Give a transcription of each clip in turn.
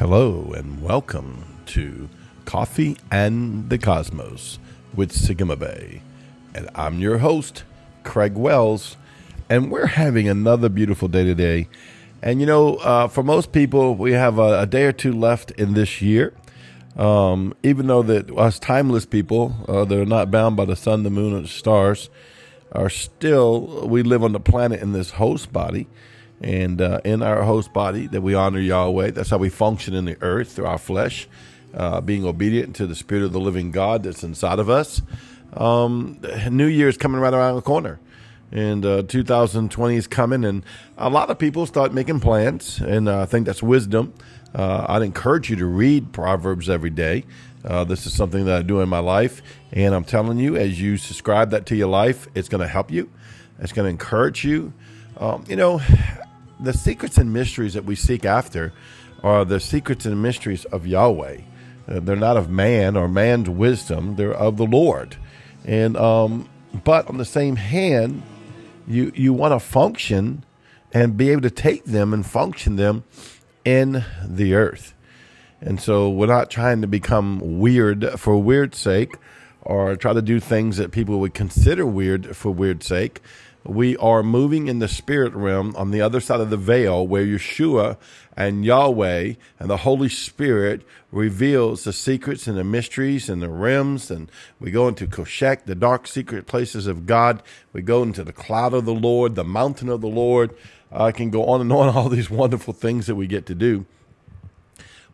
Hello and welcome to Coffee and the Cosmos with Sigma Bay. And I'm your host, Craig Wells, and we're having another beautiful day today. And you know, uh, for most people, we have a, a, day or two left in this year. Um, even though that us timeless people, uh, they're not bound by the sun, the moon, and the stars, are still we live on the planet in this host body and uh, in our host body that we honor Yahweh. That's how we function in the earth through our flesh, uh, being obedient to the Spirit of the living God that's inside of us. Um, New Year is coming right around the corner. And uh, 2020 is coming, and a lot of people start making plans, and uh, I think that's wisdom. Uh, I'd encourage you to read Proverbs every day. Uh, this is something that I do in my life, and I'm telling you, as you subscribe that to your life, it's going to help you. It's going to encourage you. Um, you know, the secrets and mysteries that we seek after are the secrets and mysteries of Yahweh. Uh, they're not of man or man's wisdom; they're of the Lord. And um, but on the same hand, you you want to function and be able to take them and function them in the earth. And so we're not trying to become weird for weird's sake or try to do things that people would consider weird for weird's sake we are moving in the spirit realm on the other side of the veil where Yeshua and Yahweh and the Holy Spirit reveals the secrets and the mysteries and the realms. And we go into Koshek, the dark secret places of God. We go into the cloud of the Lord, the mountain of the Lord. I can go on and on, all these wonderful things that we get to do.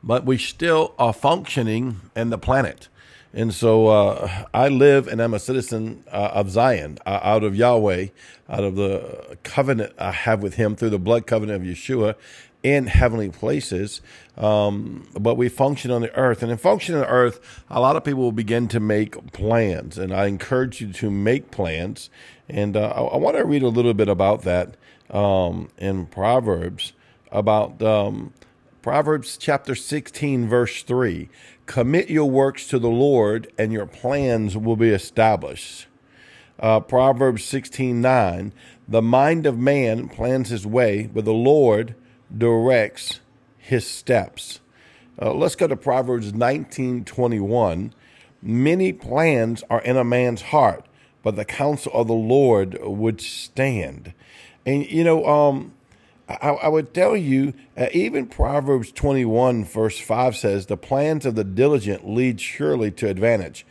But we still are functioning in the planet. And so uh, I live and I'm a citizen uh, of Zion, uh, out of Yahweh, out of the covenant I have with Him through the blood covenant of Yeshua in heavenly places. Um, but we function on the earth. And in functioning on the earth, a lot of people will begin to make plans. And I encourage you to make plans. And uh, I, I want to read a little bit about that um, in Proverbs, about um, Proverbs chapter 16, verse 3. Commit your works to the Lord, and your plans will be established. Uh, Proverbs 16 9. The mind of man plans his way, but the Lord directs his steps. Uh, let's go to Proverbs 19 21. Many plans are in a man's heart, but the counsel of the Lord would stand. And, you know, um, I, I would tell you, uh, even Proverbs 21, verse 5 says, The plans of the diligent lead surely to advantage,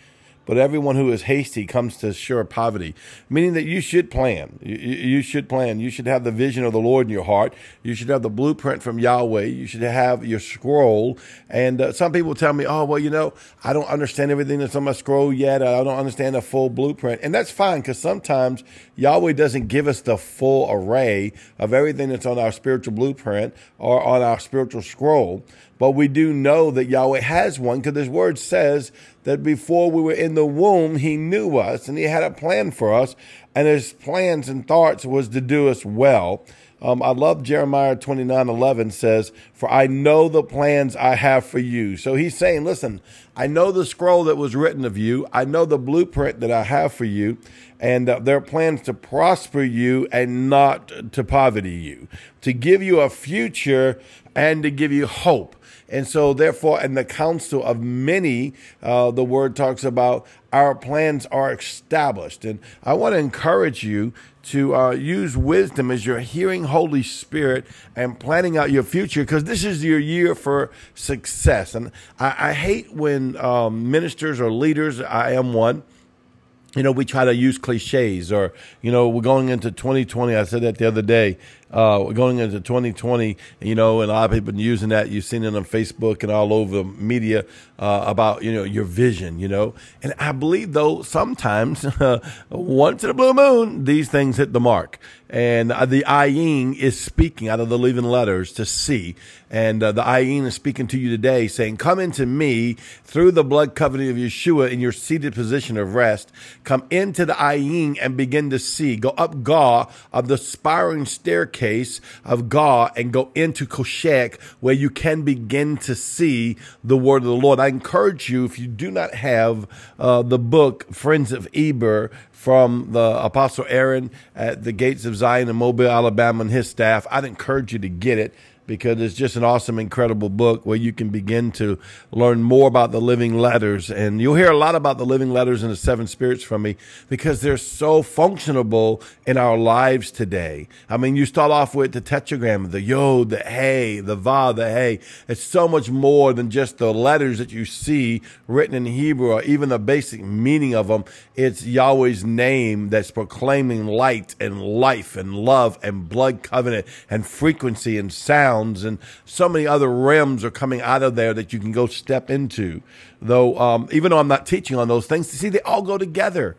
but everyone who is hasty comes to sure poverty. Meaning that you should plan. You, you, should plan. You should have the vision of the Lord in your heart. You should have the blueprint from Yahweh. You should have your scroll. And uh, some people tell me, oh, well, you know, I don't understand everything that's on my scroll yet. I don't understand the full blueprint. And that's fine because sometimes Yahweh doesn't give us the full array of everything that's on our spiritual blueprint or on our spiritual scroll. But we do know that Yahweh has one because his word says that before we were in the womb, he knew us and he had a plan for us. And his plans and thoughts was to do us well. Um, I love Jeremiah 29 11 says, For I know the plans I have for you. So he's saying, Listen, I know the scroll that was written of you. I know the blueprint that I have for you. And uh, there are plans to prosper you and not to poverty you, to give you a future and to give you hope. And so, therefore, in the counsel of many, uh, the word talks about our plans are established. And I want to encourage you to uh, use wisdom as you're hearing Holy Spirit and planning out your future because this is your year for success. And I, I hate when um, ministers or leaders, I am one, you know, we try to use cliches or, you know, we're going into 2020. I said that the other day. Uh, we're going into 2020, you know, and a lot of people been using that. You've seen it on Facebook and all over the media uh, about, you know, your vision, you know. And I believe, though, sometimes, once in a blue moon, these things hit the mark. And uh, the Ayin is speaking out of the living letters to see. And uh, the Ayin is speaking to you today, saying, Come into me through the blood covenant of Yeshua in your seated position of rest. Come into the Ayin and begin to see. Go up Ga of the spiraling staircase of Ga and go into Koshek where you can begin to see the word of the Lord. I encourage you, if you do not have uh, the book, Friends of Eber, from the Apostle Aaron at the gates of Zion in Mobile, Alabama, and his staff. I'd encourage you to get it. Because it's just an awesome, incredible book where you can begin to learn more about the living letters. And you'll hear a lot about the living letters and the seven spirits from me because they're so functionable in our lives today. I mean, you start off with the tetragram, the yod, the hey, the va, the hey. It's so much more than just the letters that you see written in Hebrew or even the basic meaning of them. It's Yahweh's name that's proclaiming light and life and love and blood covenant and frequency and and so many other realms are coming out of there that you can go step into. Though, um, even though I'm not teaching on those things, see, they all go together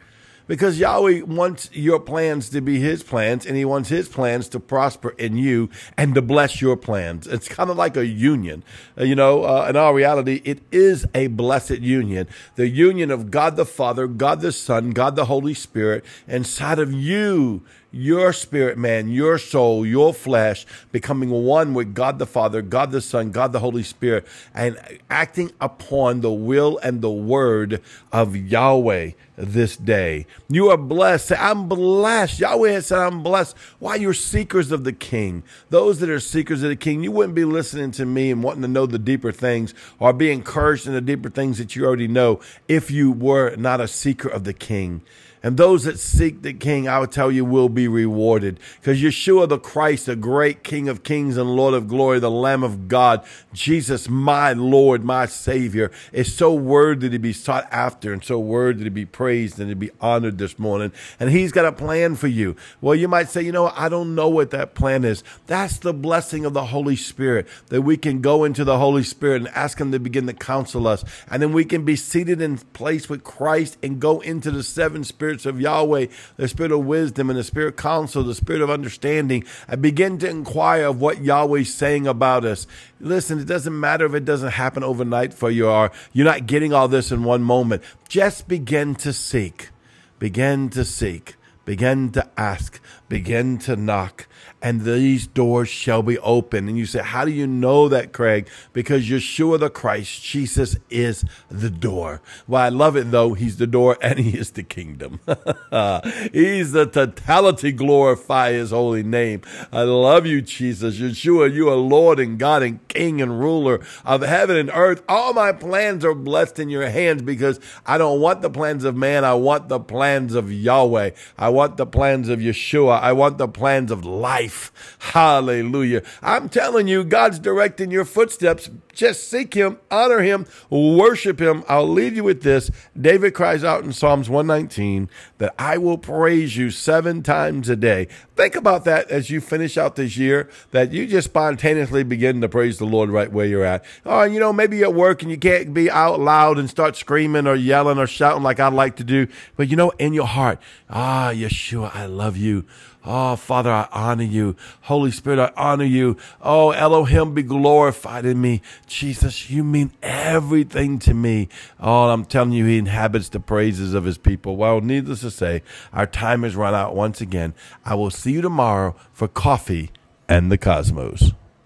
because Yahweh wants your plans to be his plans and he wants his plans to prosper in you and to bless your plans. It's kind of like a union. Uh, you know, uh, in our reality, it is a blessed union. The union of God the Father, God the Son, God the Holy Spirit inside of you your spirit man, your soul, your flesh becoming one with God the Father, God the Son, God the Holy Spirit, and acting upon the will and the word of Yahweh this day. You are blessed. Say, I'm blessed. Yahweh has said, I'm blessed. Why? You're seekers of the king. Those that are seekers of the king, you wouldn't be listening to me and wanting to know the deeper things or be encouraged in the deeper things that you already know if you were not a seeker of the king. And those that seek the King, I will tell you, will be rewarded. Because Yeshua the Christ, the great King of kings and Lord of glory, the Lamb of God, Jesus, my Lord, my Savior, is so worthy to be sought after and so worthy to be praised and to be honored this morning. And He's got a plan for you. Well, you might say, you know, I don't know what that plan is. That's the blessing of the Holy Spirit, that we can go into the Holy Spirit and ask Him to begin to counsel us. And then we can be seated in place with Christ and go into the seven spirits spirits of Yahweh, the spirit of wisdom and the spirit of counsel, the spirit of understanding, I begin to inquire of what Yahweh's saying about us. Listen, it doesn't matter if it doesn't happen overnight for you or you're not getting all this in one moment. Just begin to seek. Begin to seek. Begin to ask. Begin to knock and these doors shall be open. And you say, How do you know that, Craig? Because Yeshua the Christ, Jesus is the door. Well, I love it though. He's the door and he is the kingdom. He's the totality. Glorify his holy name. I love you, Jesus. Yeshua, you are Lord and God and King and ruler of heaven and earth. All my plans are blessed in your hands because I don't want the plans of man. I want the plans of Yahweh. I want the plans of Yeshua. I want the plans of life life. Hallelujah. I'm telling you, God's directing your footsteps. Just seek Him, honor Him, worship Him. I'll leave you with this. David cries out in Psalms 119 that I will praise you seven times a day. Think about that as you finish out this year, that you just spontaneously begin to praise the Lord right where you're at. Oh, you know, maybe you're at work and you can't be out loud and start screaming or yelling or shouting like I'd like to do. But you know, in your heart, ah, Yeshua, I love you. Oh, Father, I honor you. Holy Spirit, I honor you. Oh, Elohim, be glorified in me. Jesus, you mean everything to me. Oh, I'm telling you, he inhabits the praises of his people. Well, needless to say, our time has run out once again. I will see you tomorrow for coffee and the cosmos.